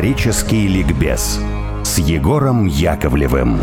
Исторический ликбез с Егором Яковлевым.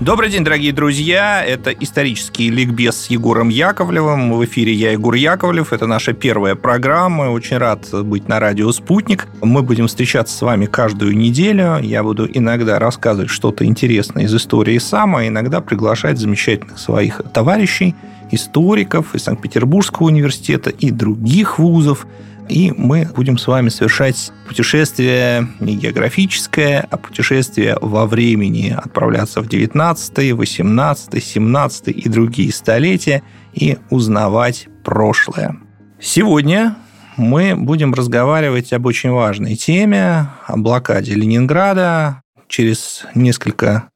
Добрый день, дорогие друзья. Это исторический ликбез с Егором Яковлевым. В эфире я, Егор Яковлев. Это наша первая программа. Очень рад быть на радио «Спутник». Мы будем встречаться с вами каждую неделю. Я буду иногда рассказывать что-то интересное из истории сам, а иногда приглашать замечательных своих товарищей, историков из Санкт-Петербургского университета и других вузов – и мы будем с вами совершать путешествие не географическое, а путешествие во времени, отправляться в 19, 18, 17 и другие столетия и узнавать прошлое. Сегодня мы будем разговаривать об очень важной теме, о блокаде Ленинграда. Через несколько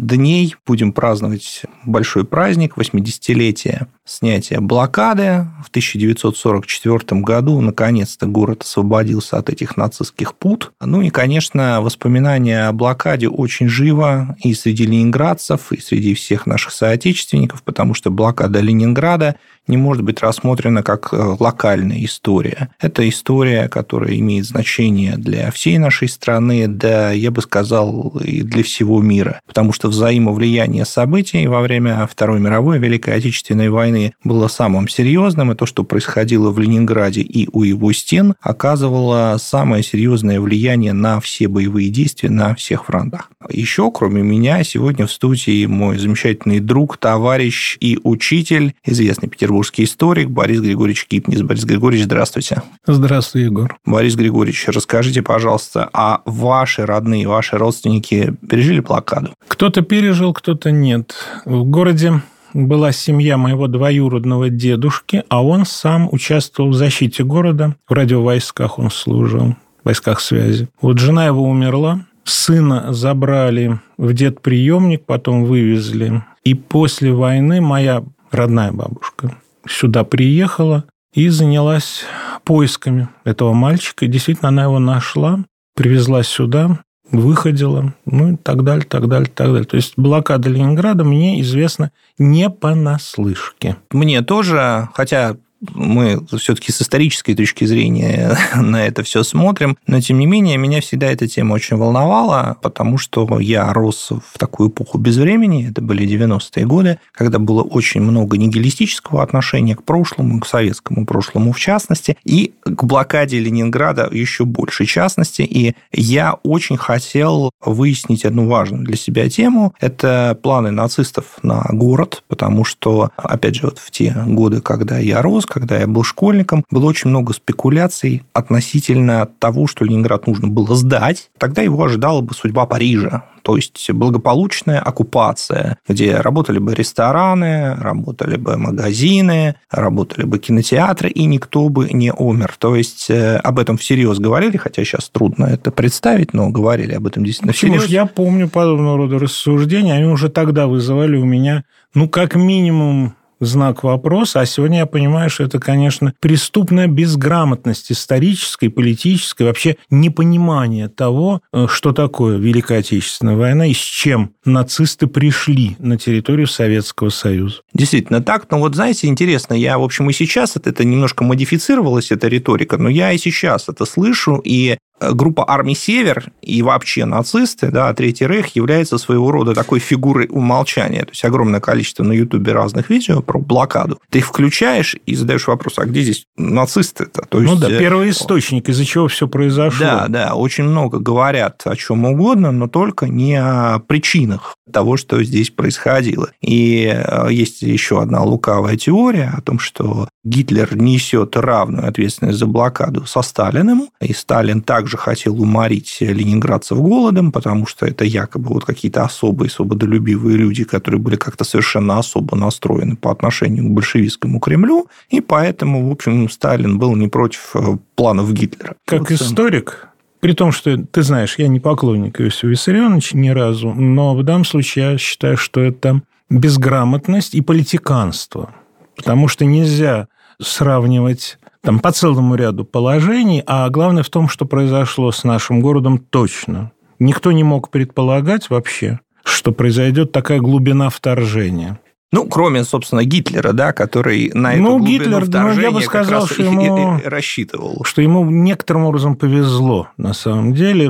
дней будем праздновать большой праздник, 80-летие снятия блокады. В 1944 году наконец-то город освободился от этих нацистских пут. Ну и, конечно, воспоминания о блокаде очень живо и среди ленинградцев, и среди всех наших соотечественников, потому что блокада Ленинграда не может быть рассмотрена как э, локальная история. Это история, которая имеет значение для всей нашей страны, да, я бы сказал, и для всего мира. Потому что взаимовлияние событий во время Второй мировой Великой Отечественной войны было самым серьезным, и то, что происходило в Ленинграде и у его стен, оказывало самое серьезное влияние на все боевые действия на всех фронтах. Еще, кроме меня, сегодня в студии мой замечательный друг, товарищ и учитель, известный петербургский историк Борис Григорьевич Кипнис. Борис Григорьевич, здравствуйте. Здравствуй, Егор. Борис Григорьевич, расскажите, пожалуйста, а ваши родные, ваши родственники пережили блокаду? Кто-то пережил, кто-то нет. В городе была семья моего двоюродного дедушки, а он сам участвовал в защите города. В радиовойсках он служил, в войсках связи. Вот жена его умерла, сына забрали в детприемник, потом вывезли. И после войны моя родная бабушка сюда приехала и занялась поисками этого мальчика. И действительно, она его нашла, привезла сюда выходила, ну и так далее, так далее, так далее. То есть блокада Ленинграда мне известна не понаслышке. Мне тоже, хотя мы все-таки с исторической точки зрения на это все смотрим, но тем не менее меня всегда эта тема очень волновала, потому что я рос в такую эпоху без времени, это были 90-е годы, когда было очень много нигилистического отношения к прошлому, к советскому прошлому в частности, и к блокаде Ленинграда еще большей частности, и я очень хотел выяснить одну важную для себя тему, это планы нацистов на город, потому что, опять же, вот в те годы, когда я рос, когда я был школьником, было очень много спекуляций относительно того, что Ленинград нужно было сдать. Тогда его ожидала бы судьба Парижа. То есть благополучная оккупация, где работали бы рестораны, работали бы магазины, работали бы кинотеатры, и никто бы не умер. То есть э, об этом всерьез говорили, хотя сейчас трудно это представить, но говорили об этом действительно Почему всерьез. Я помню подобного рода рассуждения, они уже тогда вызывали у меня, ну, как минимум, знак вопроса, а сегодня я понимаю, что это, конечно, преступная безграмотность исторической, политической, вообще непонимание того, э, что такое Великая Отечественная война и с чем нацисты пришли на территорию Советского Союза. Действительно так, но вот знаете, интересно, я, в общем, и сейчас это, это немножко модифицировалась, эта риторика, но я и сейчас это слышу, и группа армий «Север» и вообще нацисты, да, Третий Рейх является своего рода такой фигурой умолчания. То есть огромное количество на Ютубе разных видео про блокаду. Ты их включаешь и задаешь вопрос, а где здесь нацисты-то? То есть, ну да, э, первый источник, из-за чего все произошло. Да, да, очень много говорят о чем угодно, но только не о причинах того, что здесь происходило. И э, есть еще одна лукавая теория о том, что Гитлер несет равную ответственность за блокаду со Сталиным, и Сталин также хотел уморить ленинградцев голодом, потому что это якобы вот какие-то особые свободолюбивые люди, которые были как-то совершенно особо настроены по отношению к большевистскому Кремлю, и поэтому, в общем, Сталин был не против э, планов Гитлера. Как вот историк, при том, что, ты знаешь, я не поклонник Иосифа Виссарионовича ни разу, но в данном случае я считаю, что это безграмотность и политиканство. Потому что нельзя сравнивать там, по целому ряду положений, а главное в том, что произошло с нашим городом точно. Никто не мог предполагать вообще, что произойдет такая глубина вторжения. Ну, кроме, собственно, Гитлера, да, который на эту ну, Гитлер, ну, я бы сказал, что ему, рассчитывал. Что ему некоторым образом повезло, на самом деле.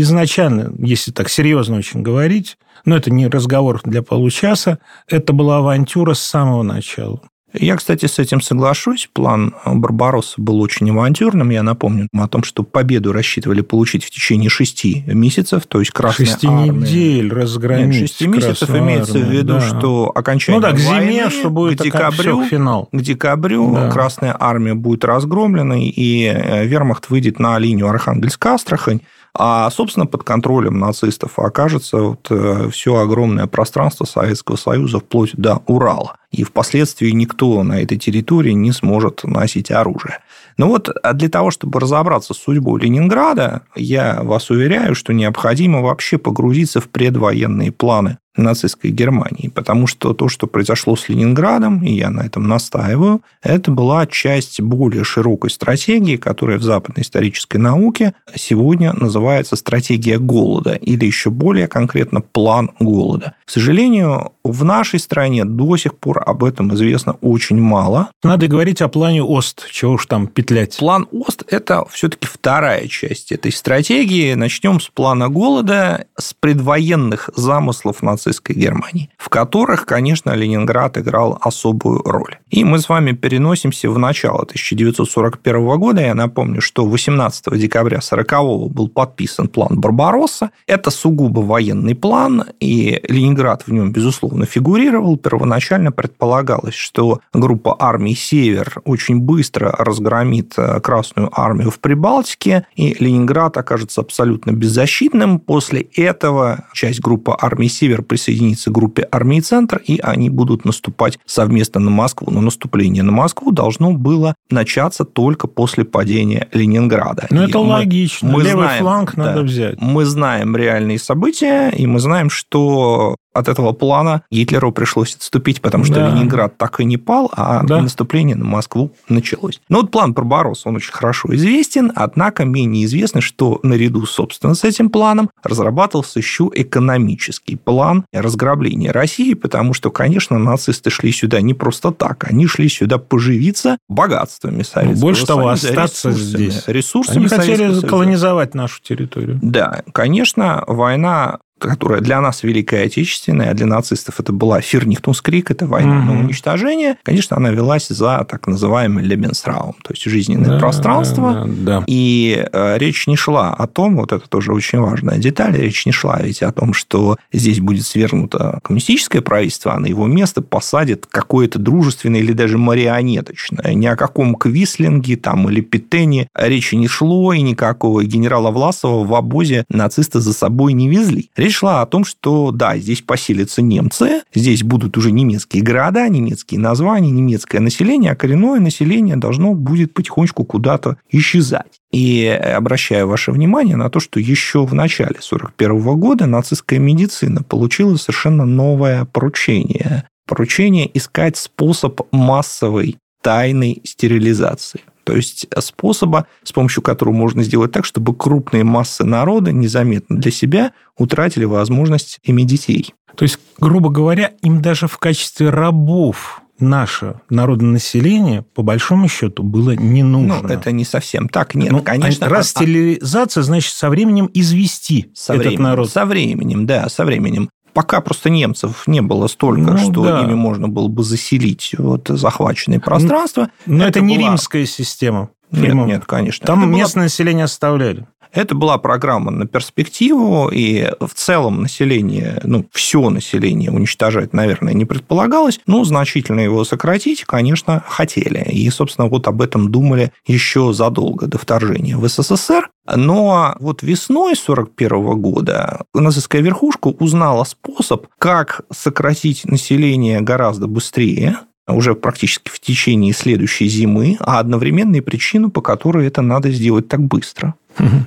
Изначально, если так серьезно очень говорить, но это не разговор для получаса, это была авантюра с самого начала. Я, кстати, с этим соглашусь. План Барбаросса был очень авантюрным. Я напомню о том, что победу рассчитывали получить в течение шести месяцев, то есть Красная Шести армия... недель разгромить Нет, шести месяцев Красную имеется в виду, да. что окончание Ну да, к войны, зиме, что будет к декабрю, финал. к декабрю Да. Красная армия будет разгромлена, и э, вермахт выйдет на линию Архангельск-Астрахань, а, собственно, под контролем нацистов окажется вот все огромное пространство Советского Союза вплоть до Урала. И впоследствии никто на этой территории не сможет носить оружие. Ну вот а для того, чтобы разобраться с судьбой Ленинграда, я вас уверяю, что необходимо вообще погрузиться в предвоенные планы нацистской Германии, потому что то, что произошло с Ленинградом, и я на этом настаиваю, это была часть более широкой стратегии, которая в западной исторической науке сегодня называется стратегия голода, или еще более конкретно план голода. К сожалению, в нашей стране до сих пор об этом известно очень мало. Надо говорить о плане ОСТ, чего уж там петлять. План ОСТ – это все-таки вторая часть этой стратегии. Начнем с плана голода, с предвоенных замыслов нацистской Германии, в которых, конечно, Ленинград играл особую роль. И мы с вами переносимся в начало 1941 года. Я напомню, что 18 декабря 1940 был подписан план Барбаросса. Это сугубо военный план, и Ленинград в нем, безусловно, фигурировал. Первоначально предполагалось, что группа армий «Север» очень быстро разгромит э, Красную армию в Прибалтике, и Ленинград окажется абсолютно беззащитным. После этого часть группы армий «Север» присоединится к группе армий «Центр», и они будут наступать совместно на Москву. Но наступление на Москву должно было начаться только после падения Ленинграда. Ну, это мы- логично. мы Левый знаем, фланг да, надо взять. Мы знаем реальные события, и мы знаем, что от этого плана Гитлеру пришлось отступить, потому что Да. Ленинград так и не пал, а Да. наступление на Москву началось. Но вот план Барбаросса, он очень хорошо известен, однако менее известно, что наряду, собственно, с этим планом разрабатывался еще экономический план разграбления России, потому что, конечно, нацисты шли сюда не просто так, они шли сюда поживиться богатствами Советского больше того, Союза, остаться ресурсами, здесь. Ресурсами Они хотели Союза. колонизовать нашу территорию. Да, конечно, война которая для нас Великая Отечественная, а для нацистов это была Фирнихтунскрик, это война на Мгм. уничтожение, конечно, она велась за так называемый Лебенсраум, то есть жизненное Да, пространство. да, да. И э, речь не шла о том, вот это тоже очень важная деталь, речь не шла ведь о том, что здесь будет свергнуто коммунистическое правительство, а на его место посадят какое-то дружественное или даже марионеточное. Ни о каком Квислинге там, или Петене речи не шло, и никакого генерала Власова в обозе нацисты за собой не везли. Речь шла о том, что да, здесь поселятся немцы, здесь будут уже немецкие города, немецкие названия, немецкое население, а коренное население должно будет потихонечку куда-то исчезать. И обращаю ваше внимание на то, что еще в начале 1941 года нацистская медицина получила совершенно новое поручение. Поручение искать способ массовой тайной стерилизации. То есть способа, с помощью которого можно сделать так, чтобы крупные массы народа незаметно для себя утратили возможность иметь детей. То есть, грубо говоря, им даже в качестве рабов наше народное население, по большому счету, было не нужно. Ну, это не совсем так. Нет, Ну, конечно. Раз а- стерилизация, значит, со временем извести Со этот временем, народ. Со временем, да, со временем. Пока просто немцев не было столько, Ну, что да. ими можно было бы заселить вот захваченное пространство. Но это, не была- римская система. Нет, нет, конечно. Там Это была- местное население оставляли. Это была программа на перспективу, и в целом население, ну, все население уничтожать, наверное, не предполагалось, но значительно его сократить, конечно, хотели. И, собственно, вот об этом думали еще задолго до вторжения в СССР. Но вот весной 1941 года нацистская верхушка узнала способ, как сократить население гораздо быстрее, уже практически в течение следующей зимы, а одновременно и причину, по которой это надо сделать так быстро.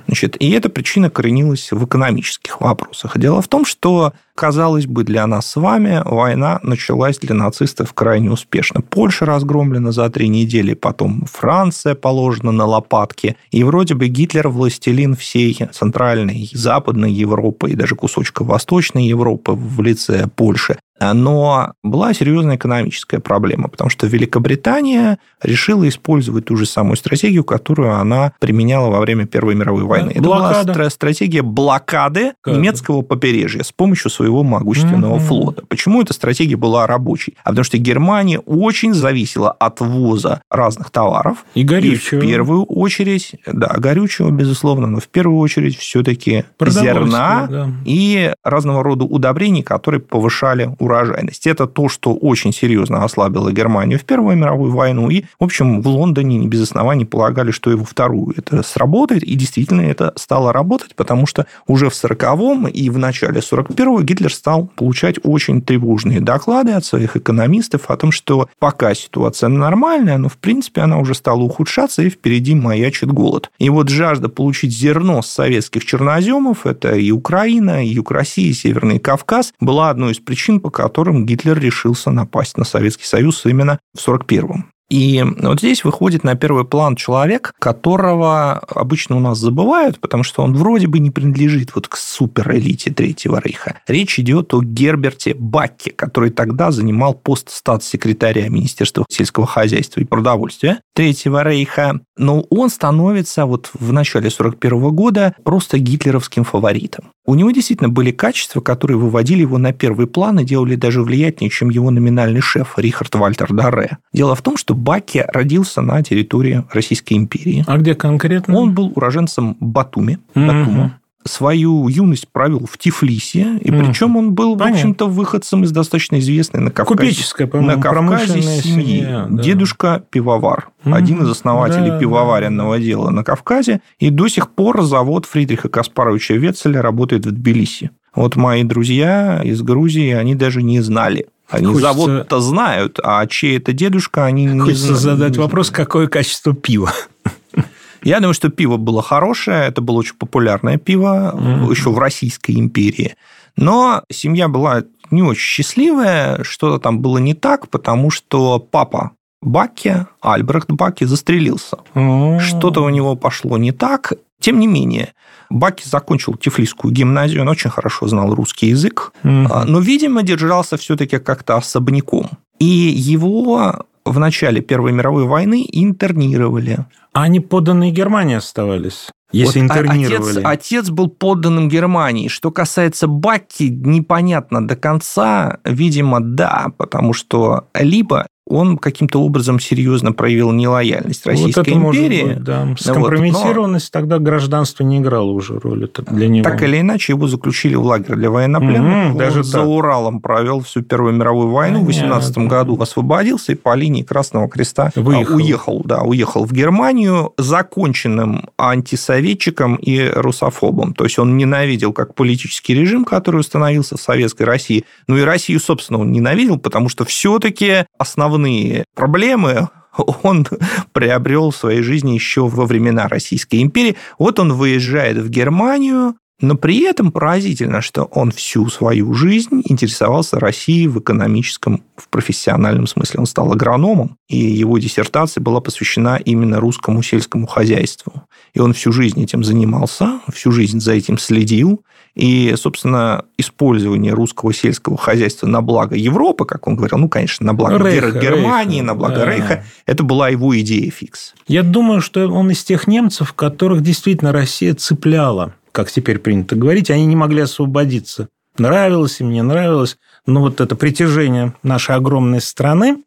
Значит, и эта причина коренилась в экономических вопросах. Дело в том, что казалось бы, для нас с вами война началась для нацистов крайне успешно. Польша разгромлена за три недели, потом Франция положена на лопатки, и вроде бы Гитлер властелин всей Центральной и Западной Европы, и даже кусочка Восточной Европы в лице Польши. Но была серьезная экономическая проблема, потому что Великобритания решила использовать ту же самую стратегию, которую она применяла во время Первой мировой войны. Блокада. Это была стратегия блокады Как? немецкого побережья с помощью своего могущественного mm-hmm. флота. Почему эта стратегия была рабочей? А потому что Германия очень зависела от ввоза разных товаров. И горючего. И в первую очередь, да, горючего, безусловно, но в первую очередь все-таки зерна да. и разного рода удобрений, которые повышали урожайность. Это то, что очень серьезно ослабило Германию в Первую мировую войну. И, в общем, в Лондоне не без оснований полагали, что и во Вторую это сработает. И действительно это стало работать, потому что уже в 40-м и в начале 41-го Гитлер стал получать очень тревожные доклады от своих экономистов о том, что пока ситуация нормальная, но, в принципе, она уже стала ухудшаться, и впереди маячит голод. И вот жажда получить зерно с советских черноземов, это и Украина, и Юг России, и Северный Кавказ, была одной из причин, по которым Гитлер решился напасть на Советский Союз именно в 1941-м. И вот здесь выходит на первый план человек, которого обычно у нас забывают, потому что он вроде бы не принадлежит вот к суперэлите Третьего Рейха. Речь идет о Герберте Бакке, который тогда занимал пост статс-секретаря Министерства сельского хозяйства и продовольствия Третьего Рейха. Но он становится вот в начале 1941 года просто гитлеровским фаворитом. У него действительно были качества, которые выводили его на первый план и делали даже влиятельнее, чем его номинальный шеф Рихард Вальтер Дарре. Дело в том, что Баки родился на территории Российской империи. А где конкретно? Он был уроженцем Батуми. Mm-hmm. Батума свою юность провел в Тифлисе, и причем он был, Понятно. в общем-то, выходцем из достаточно известной на Кавказе, Купеческая, на Кавказе семьи. Семья, да. Дедушка пивовар, mm. один из основателей да, пивоваренного да. дела на Кавказе, и до сих пор завод Фридриха Каспаровича Ветцеля работает в Тбилиси. Вот мои друзья из Грузии, они даже не знали, они Хочется... завод-то знают, а чей это дедушка, они Хочется не знают. задать вопрос, какое качество пива. Я думаю, что пиво было хорошее, это было очень популярное пиво mm-hmm. еще в Российской империи. Но семья была не очень счастливая, что-то там было не так, потому что папа Баки, Альбрехт Баки, застрелился. Mm-hmm. Что-то у него пошло не так. Тем не менее, Баки закончил Тифлисскую гимназию, он очень хорошо знал русский язык, mm-hmm. но, видимо, держался все-таки как-то особняком. И его в начале Первой мировой войны интернировали. А они подданные Германии оставались? Если вот интернировали. Отец, отец был подданным Германии. Что касается Бакки, непонятно до конца. Видимо, да, потому что либо он каким-то образом серьезно проявил нелояльность Российской вот это империи. Быть, да. Скомпрометированность вот, но... тогда гражданство не играло уже роли для него. Так или иначе, его заключили в лагерь для военнопленных. Угу, даже за так. Уралом провел всю Первую мировую войну. Понятно. В 18 году освободился и по линии Красного Креста а, Выехал. уехал, да, уехал в Германию законченным антисоветчиком и русофобом. То есть он ненавидел как политический режим, который установился в Советской России, ну и Россию, собственно, он ненавидел, потому что все-таки основной основные проблемы он приобрел в своей жизни еще во времена Российской империи. Вот он выезжает в Германию, но при этом поразительно, что он всю свою жизнь интересовался Россией в экономическом, в профессиональном смысле. Он стал агрономом, и его диссертация была посвящена именно русскому сельскому хозяйству. И он всю жизнь этим занимался, всю жизнь за этим следил. И, собственно, использование русского сельского хозяйства на благо Европы, как он говорил, ну, конечно, на благо Рейха, Германии, Рейха, на благо да. Рейха, это была его идея фикс. Я думаю, что он из тех немцев, которых действительно Россия цепляла как теперь принято говорить, они не могли освободиться. Нравилось им, не нравилось. Но вот это притяжение нашей огромной страны,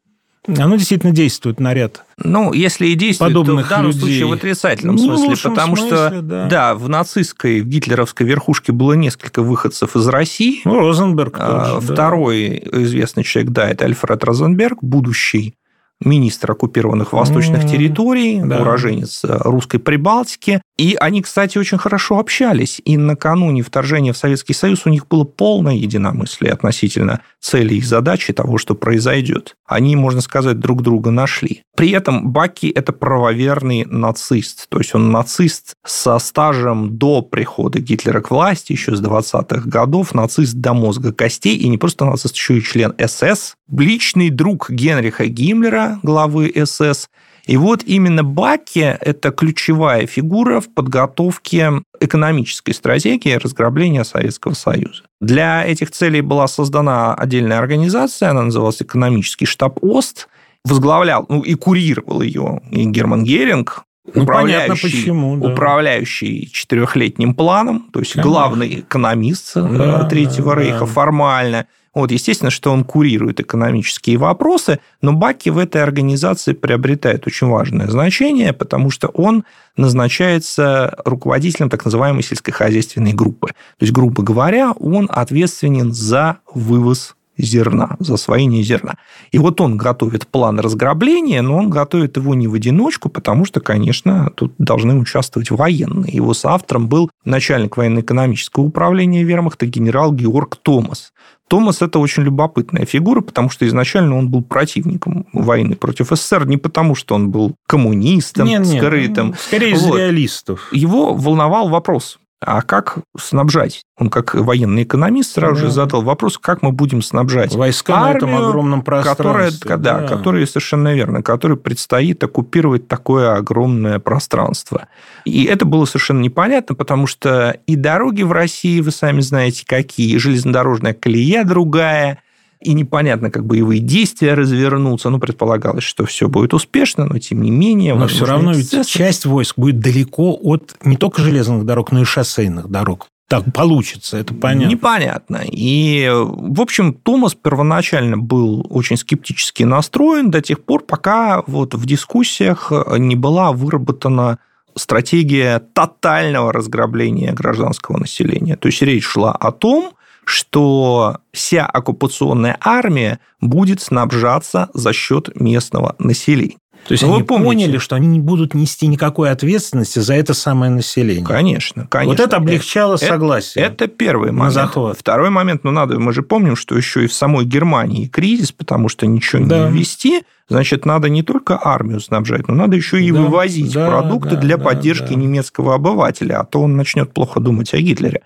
оно действительно действует на ряд ну, если и действует, подобных то в данном людей. случае в отрицательном ну, смысле, потому смысле, что, да. да, в нацистской, в гитлеровской верхушке было несколько выходцев из России. Ну, Розенберг а, тоже, Второй да. известный человек, да, это Альфред Розенберг, будущий министр оккупированных восточных М, территорий, да. уроженец э, русской Прибалтики. И они, кстати, очень хорошо общались. И накануне вторжения в Советский Союз у них было полное единомыслие относительно цели и задачи того, что произойдет. Они, можно сказать, друг друга нашли. При этом Баки – это правоверный нацист. То есть он нацист со стажем до прихода Гитлера к власти, еще с 20-х годов, нацист до мозга костей, и не просто нацист, еще и член СС, личный друг Генриха Гиммлера, главы СС, и вот именно Баки – это ключевая фигура в подготовке экономической стратегии разграбления Советского Союза. Для этих целей была создана отдельная организация, она называлась «Экономический штаб ОСТ», возглавлял, ну и курировал ее и Герман Геринг, Ну, понятно, управляющий, почему, да. управляющий четырехлетним планом, то есть Конечно. главный экономист э, Да, Третьего да, Рейха да. формально. Вот, естественно, что он курирует экономические вопросы, но Баки в этой организации приобретает очень важное значение, потому что он назначается руководителем так называемой сельскохозяйственной группы. То есть, грубо говоря, он ответственен за вывоз зерна, за освоение зерна. И вот он готовит план разграбления, но он готовит его не в одиночку, потому что, конечно, тут должны участвовать военные. Его соавтором был начальник военно-экономического управления вермахта генерал Георг Томас. Томас – это очень любопытная фигура, потому что изначально он был противником войны против СССР, не потому что он был коммунистом, Нет, нет, скрытым. ну, Скорее из Вот. реалистов. Его волновал вопрос, а как снабжать? Он как военный экономист сразу Да. же задал вопрос, как мы будем снабжать Войска на этом армию, огромном которая, пространстве. да, которая совершенно верно, которой предстоит оккупировать такое огромное пространство. И это было совершенно непонятно, потому что и дороги в России, вы сами знаете, какие, и железнодорожная колея другая, и непонятно, как боевые действия развернутся. Ну, предполагалось, что все будет успешно, но тем не менее... Но все равно ведь часть войск будет далеко от не только железных дорог, но и шоссейных дорог. Так получится, это понятно. Непонятно. И, в общем, Томас первоначально был очень скептически настроен до тех пор, пока вот в дискуссиях не была выработана стратегия тотального разграбления гражданского населения. То есть речь шла о том, что вся оккупационная армия будет снабжаться за счет местного населения. То есть Ну, вы они помните. поняли, что они не будут нести никакой ответственности за это самое население. Конечно, конечно. Вот это облегчало Это- согласие. Это первый На момент. захват. Второй момент, ну надо, мы же помним, что еще и в самой Германии кризис, потому что ничего Да. не ввести, значит, надо не только армию снабжать, но надо еще и Да, вывозить да, продукты да, для да, поддержки да. немецкого обывателя, а то он начнет плохо думать о Гитлере.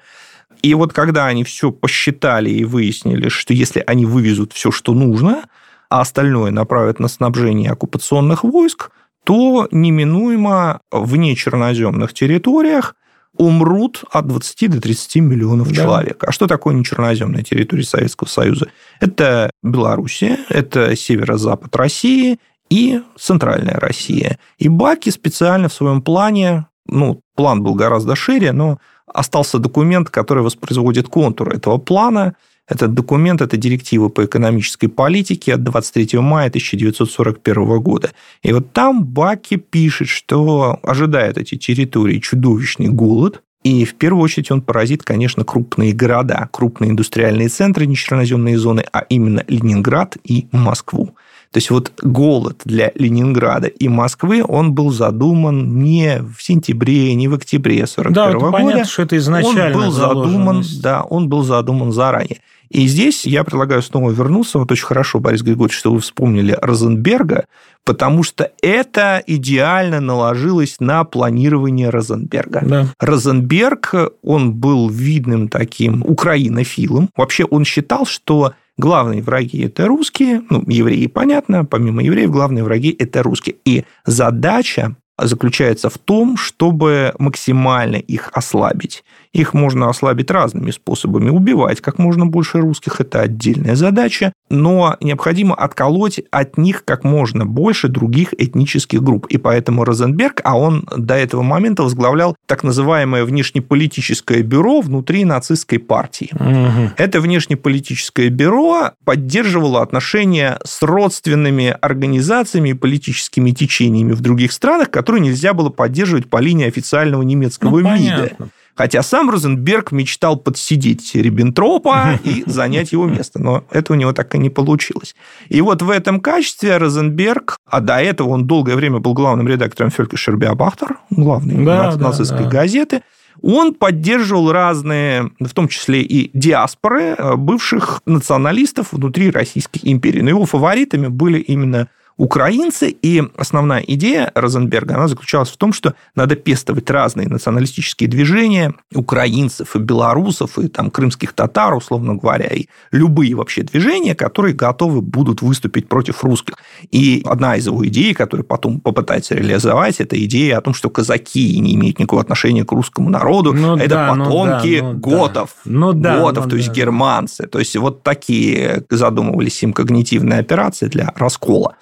И вот когда они все посчитали и выяснили, что если они вывезут все, что нужно, а остальное направят на снабжение оккупационных войск, то неминуемо в нечерноземных территориях умрут от 20 до 30 миллионов Да. человек. А что такое нечерноземная территория Советского Союза? Это Белоруссия, это северо-запад России и центральная Россия. И Баки специально в своем плане, ну, план был гораздо шире, но остался документ, который воспроизводит контуры этого плана. Этот документ – это директива по экономической политике от 23 мая 1941 года. И вот там Баки пишет, что ожидает эти территории чудовищный голод, и в первую очередь он поразит, конечно, крупные города, крупные индустриальные центры, не черноземные зоны, а именно Ленинград и Москву. То есть вот голод для Ленинграда и Москвы, он был задуман не в сентябре, не в октябре 1941 Да, это года. понятно, что это изначально он был задуман, да, он был задуман заранее. И здесь я предлагаю снова вернуться. Вот очень хорошо, Борис Григорьевич, что вы вспомнили Розенберга, потому что это идеально наложилось на планирование Розенберга. Да. Розенберг, он был видным таким украинофилом. Вообще он считал, что главные враги – это русские, ну, евреи, понятно, помимо евреев, главные враги – это русские. И задача заключается в том, чтобы максимально их ослабить. Их можно ослабить разными способами. Убивать как можно больше русских – это отдельная задача, но необходимо отколоть от них как можно больше других этнических групп. И поэтому Розенберг, а он до этого момента возглавлял так называемое внешнеполитическое бюро внутри нацистской партии. Мгм. Это внешнеполитическое бюро поддерживало отношения с родственными организациями и политическими течениями в других странах, которые нельзя было поддерживать по линии официального немецкого Ну, МИДа. понятно. Хотя сам Розенберг мечтал подсидеть Риббентропа и занять его место, но это у него так и не получилось. И вот в этом качестве Розенберг, а до этого он долгое время был главным редактором Фелькишер Биобахтер, главной да, нацистской да, да. газеты, он поддерживал разные, в том числе и диаспоры э, бывших националистов внутри Российской империи. Но его фаворитами были именно украинцы, и основная идея Розенберга, она заключалась в том, что надо пестовать разные националистические движения украинцев и белорусов, и там крымских татар, условно говоря, и любые вообще движения, которые готовы будут выступить против русских. И одна из его идей, которую потом попытается реализовать, это идея о том, что казаки не имеют никакого отношения к русскому народу, ну, это да, потомки ну, да, ну, готов, ну, да, готов, ну, то есть да. германцы. То есть вот такие задумывались им когнитивные операции для раскола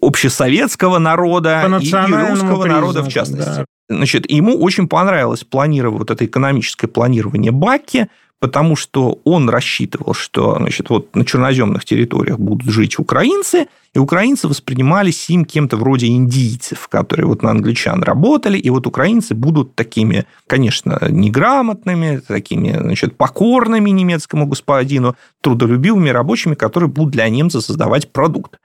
общесоветского народа и русского народа в частности. Да. Значит, ему очень понравилось планирование, вот это экономическое планирование Баки, потому что он рассчитывал, что значит, вот на черноземных территориях будут жить украинцы, и украинцы воспринимались им кем-то вроде индийцев, которые вот на англичан работали, и вот украинцы будут такими, конечно, неграмотными, такими, значит, покорными немецкому господину, трудолюбивыми рабочими, которые будут для немца создавать продукт.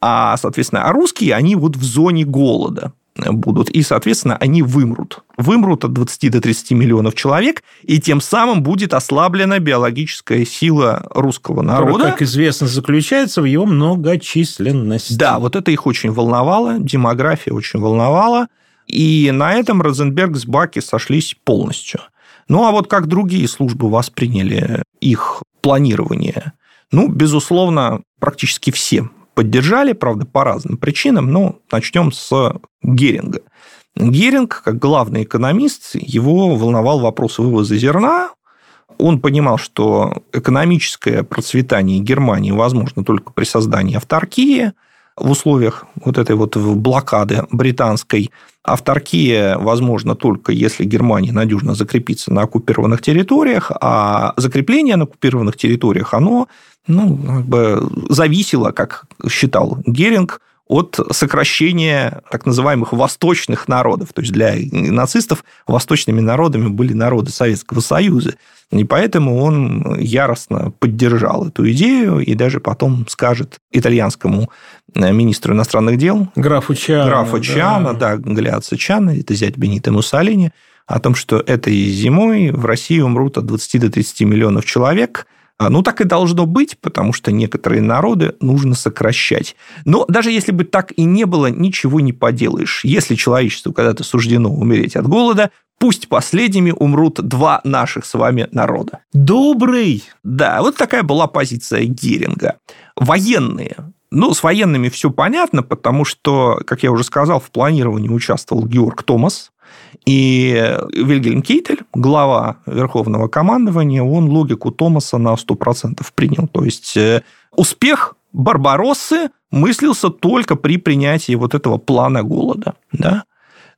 А, соответственно, а русские, они вот в зоне голода будут, и, соответственно, они вымрут. Вымрут от 20 до 30 миллионов человек, и тем самым будет ослаблена биологическая сила русского народа. Которая, как известно, заключается в его многочисленности. Да, вот это их очень волновало, демография очень волновала, и на этом Розенберг с Баки сошлись полностью. Ну, а вот как другие службы восприняли их планирование? Ну, безусловно, практически все поддержали, правда, по разным причинам. Но начнем с Геринга. Геринг, как главный экономист, его волновал вопрос вывоза зерна. Он понимал, что экономическое процветание Германии возможно только при создании авторкии в условиях вот этой вот блокады британской. Авторкия возможно только если Германия надежно закрепится на оккупированных территориях, а закрепление на оккупированных территориях, оно ну, как бы зависело, как считал Геринг, от сокращения так называемых восточных народов. То есть для нацистов восточными народами были народы Советского Союза. И поэтому он яростно поддержал эту идею и даже потом скажет итальянскому э, министру иностранных дел графу Чана, графу Чана да, да Галиаци Чана, это зять Бенита Муссолини, о том, что этой зимой в России умрут от 20 до 30 миллионов человек, ну, так и должно быть, потому что некоторые народы нужно сокращать. Но даже если бы так и не было, ничего не поделаешь. Если человечеству когда-то суждено умереть от голода, пусть последними умрут два наших с вами народа. Добрый! Да, вот такая была позиция Геринга. Военные ну, с военными все понятно, потому что, как я уже сказал, в планировании участвовал Георг Томас, и Вильгельм Кейтель, глава Верховного командования, он логику Томаса на 100% принял. То есть э, успех Барбароссы мыслился только при принятии вот этого плана голода. Да?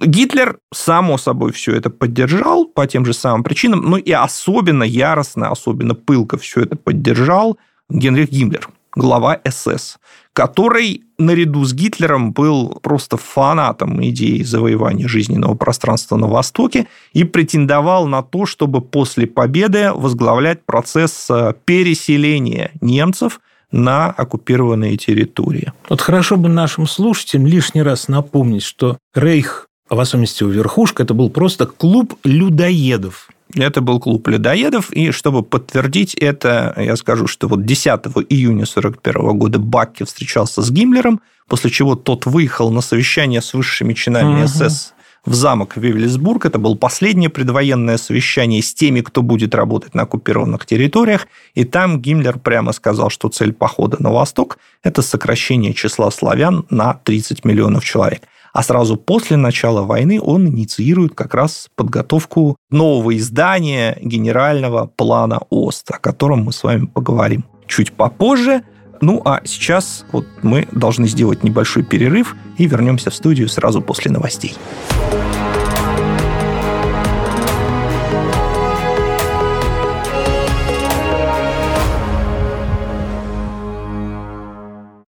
Гитлер, само собой, все это поддержал по тем же самым причинам, но и особенно яростно, особенно пылко все это поддержал Генрих Гиммлер, глава СС, который наряду с Гитлером был просто фанатом идеи завоевания жизненного пространства на Востоке и претендовал на то, чтобы после победы возглавлять процесс э, переселения немцев на оккупированные территории. Вот хорошо бы нашим слушателям лишний раз напомнить, что Рейх, а в особенности его верхушка, это был просто клуб людоедов. Это был клуб людоедов, и чтобы подтвердить это, я скажу, что вот 10 июня 1941 года Бакки встречался с Гиммлером, после чего тот выехал на совещание с высшими чинами угу. СС в замок Вивельсбург. Это было последнее предвоенное совещание с теми, кто будет работать на оккупированных территориях. И там Гиммлер прямо сказал, что цель похода на восток – это сокращение числа славян на 30 миллионов человек – а сразу после начала войны он инициирует как раз подготовку нового издания генерального плана ОСТ, о котором мы с вами поговорим чуть попозже. Ну, а сейчас вот мы должны сделать небольшой перерыв и вернемся в студию сразу после новостей.